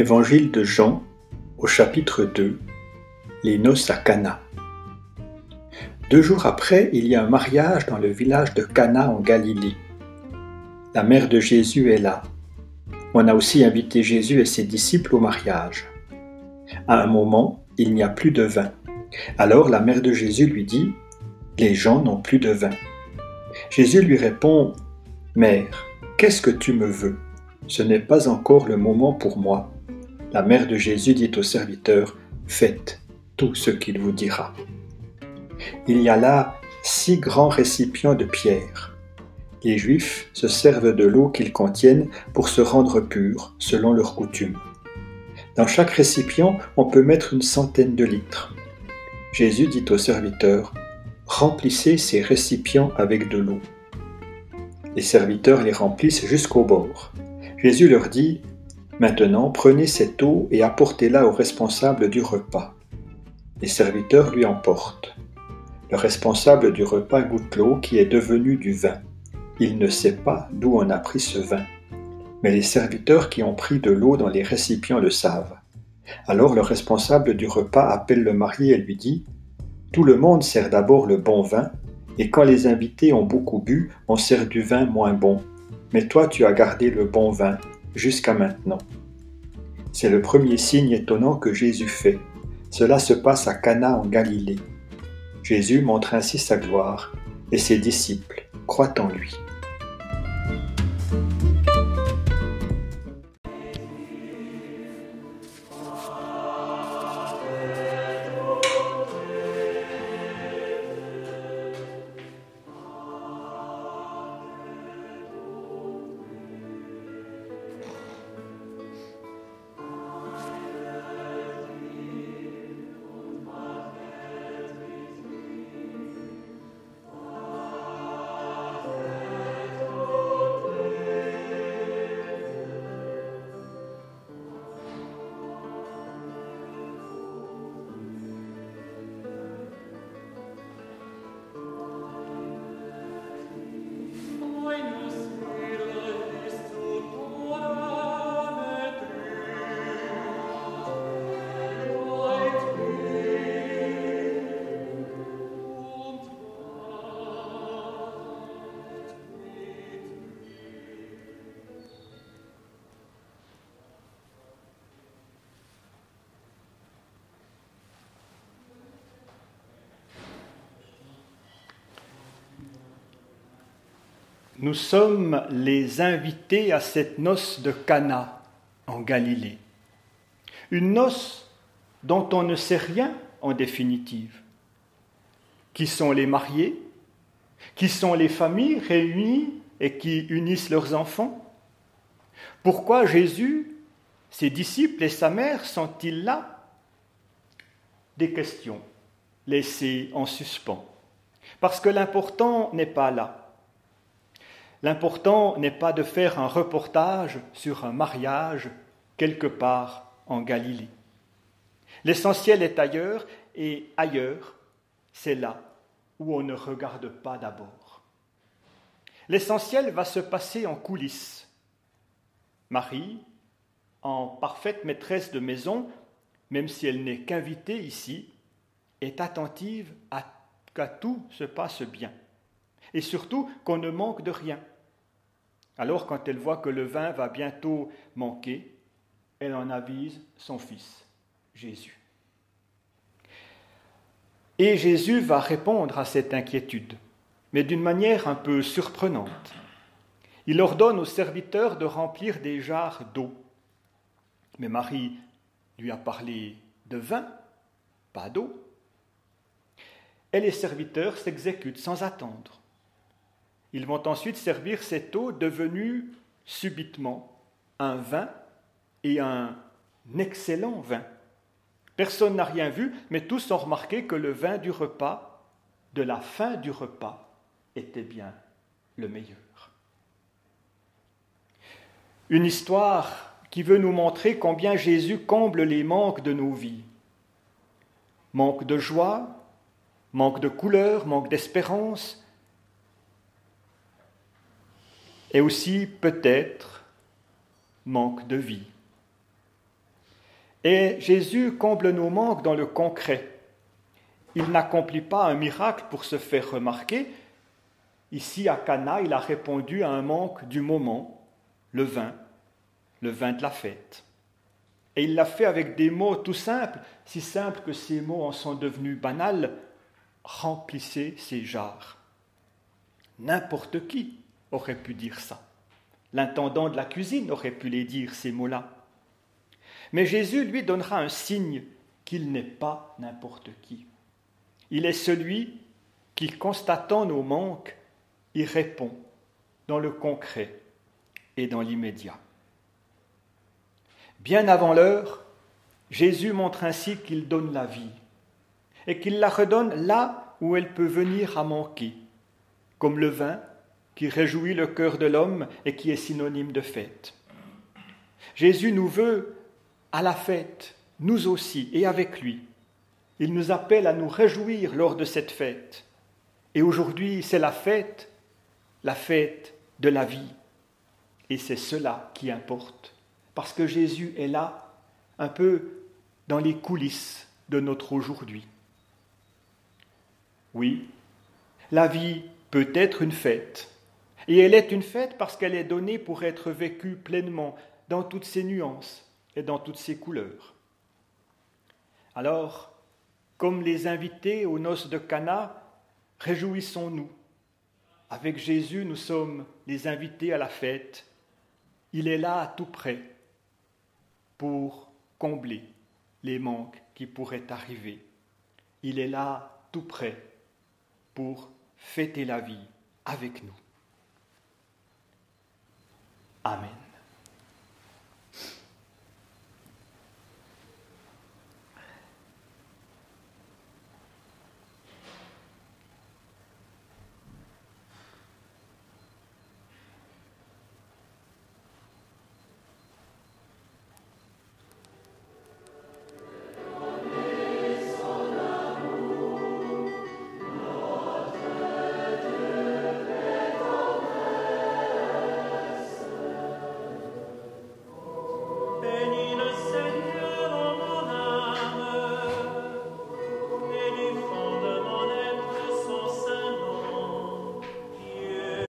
Évangile de Jean au chapitre 2 Les noces à Cana. Deux jours après, il y a un mariage dans le village de Cana en Galilée. La mère de Jésus est là. On a aussi invité Jésus et ses disciples au mariage. À un moment, il n'y a plus de vin. Alors la mère de Jésus lui dit Les gens n'ont plus de vin. Jésus lui répond Mère, qu'est-ce que tu me veux? Ce n'est pas encore le moment pour moi. La mère de Jésus dit au serviteur Faites tout ce qu'il vous dira. Il y a là six grands récipients de pierre. Les Juifs se servent de l'eau qu'ils contiennent pour se rendre purs selon leur coutume. Dans chaque récipient, on peut mettre une centaine de litres. Jésus dit au serviteur, Remplissez ces récipients avec de l'eau. Les serviteurs les remplissent jusqu'au bord. Jésus leur dit, Maintenant prenez cette eau et apportez-la au responsable du repas. Les serviteurs lui emportent. Le responsable du repas goûte l'eau qui est devenue du vin. Il ne sait pas d'où on a pris ce vin mais les serviteurs qui ont pris de l'eau dans les récipients le savent. Alors le responsable du repas appelle le marié et lui dit Tout le monde sert d'abord le bon vin, et quand les invités ont beaucoup bu, on sert du vin moins bon. Mais toi tu as gardé le bon vin jusqu'à maintenant. C'est le premier signe étonnant que Jésus fait. Cela se passe à Cana en Galilée. Jésus montre ainsi sa gloire, et ses disciples croient en lui. Nous sommes les invités à cette noce de Cana en Galilée. Une noce dont on ne sait rien en définitive. Qui sont les mariés Qui sont les familles réunies et qui unissent leurs enfants? Pourquoi Jésus, ses disciples et sa mère sont-ils là? Des questions laissées en suspens. Parce que l'important n'est pas là. L'important n'est pas de faire un reportage sur un mariage quelque part en Galilée. L'essentiel est ailleurs et ailleurs, c'est là où on ne regarde pas d'abord. L'essentiel va se passer en coulisses. Marie, en parfaite maîtresse de maison, même si elle n'est qu'invitée ici, est attentive à qu'à tout se passe bien et surtout qu'on ne manque de rien. Alors quand elle voit que le vin va bientôt manquer, elle en avise son fils, Jésus. Et Jésus va répondre à cette inquiétude, mais d'une manière un peu surprenante. Il ordonne aux serviteurs de remplir des jarres d'eau. Mais Marie lui a parlé de vin, pas d'eau. Et les serviteurs s'exécutent sans attendre. Ils vont ensuite servir cette eau devenue subitement un vin et un excellent vin. Personne n'a rien vu, mais tous ont remarqué que le vin du repas, de la fin du repas, était bien le meilleur. Une histoire qui veut nous montrer combien Jésus comble les manques de nos vies. Manque de joie, manque de couleur, manque d'espérance, et aussi peut-être manque de vie. Et Jésus comble nos manques dans le concret. Il n'accomplit pas un miracle pour se faire remarquer. Ici, à Cana, il a répondu à un manque du moment, le vin, le vin de la fête. Et il l'a fait avec des mots tout simples, si simples que ces mots en sont devenus banals. Remplissez ces jarres. N'importe qui aurait pu dire ça. L'intendant de la cuisine aurait pu les dire, ces mots-là. Mais Jésus lui donnera un signe qu'il n'est pas n'importe qui. Il est celui qui, constatant nos manques, y répond dans le concret et dans l'immédiat. Bien avant l'heure, Jésus montre ainsi qu'il donne la vie et qu'il la redonne là où elle peut venir à manquer, comme le vin qui réjouit le cœur de l'homme et qui est synonyme de fête. Jésus nous veut à la fête, nous aussi, et avec lui. Il nous appelle à nous réjouir lors de cette fête. Et aujourd'hui, c'est la fête, la fête de la vie. Et c'est cela qui importe. Parce que Jésus est là, un peu dans les coulisses de notre aujourd'hui. Oui, la vie peut être une fête. Et elle est une fête parce qu'elle est donnée pour être vécue pleinement dans toutes ses nuances, et dans toutes ses couleurs. Alors, comme les invités aux noces de Cana, réjouissons-nous. Avec Jésus, nous sommes les invités à la fête. Il est là tout près pour combler les manques qui pourraient arriver. Il est là tout près pour fêter la vie avec nous. Amen.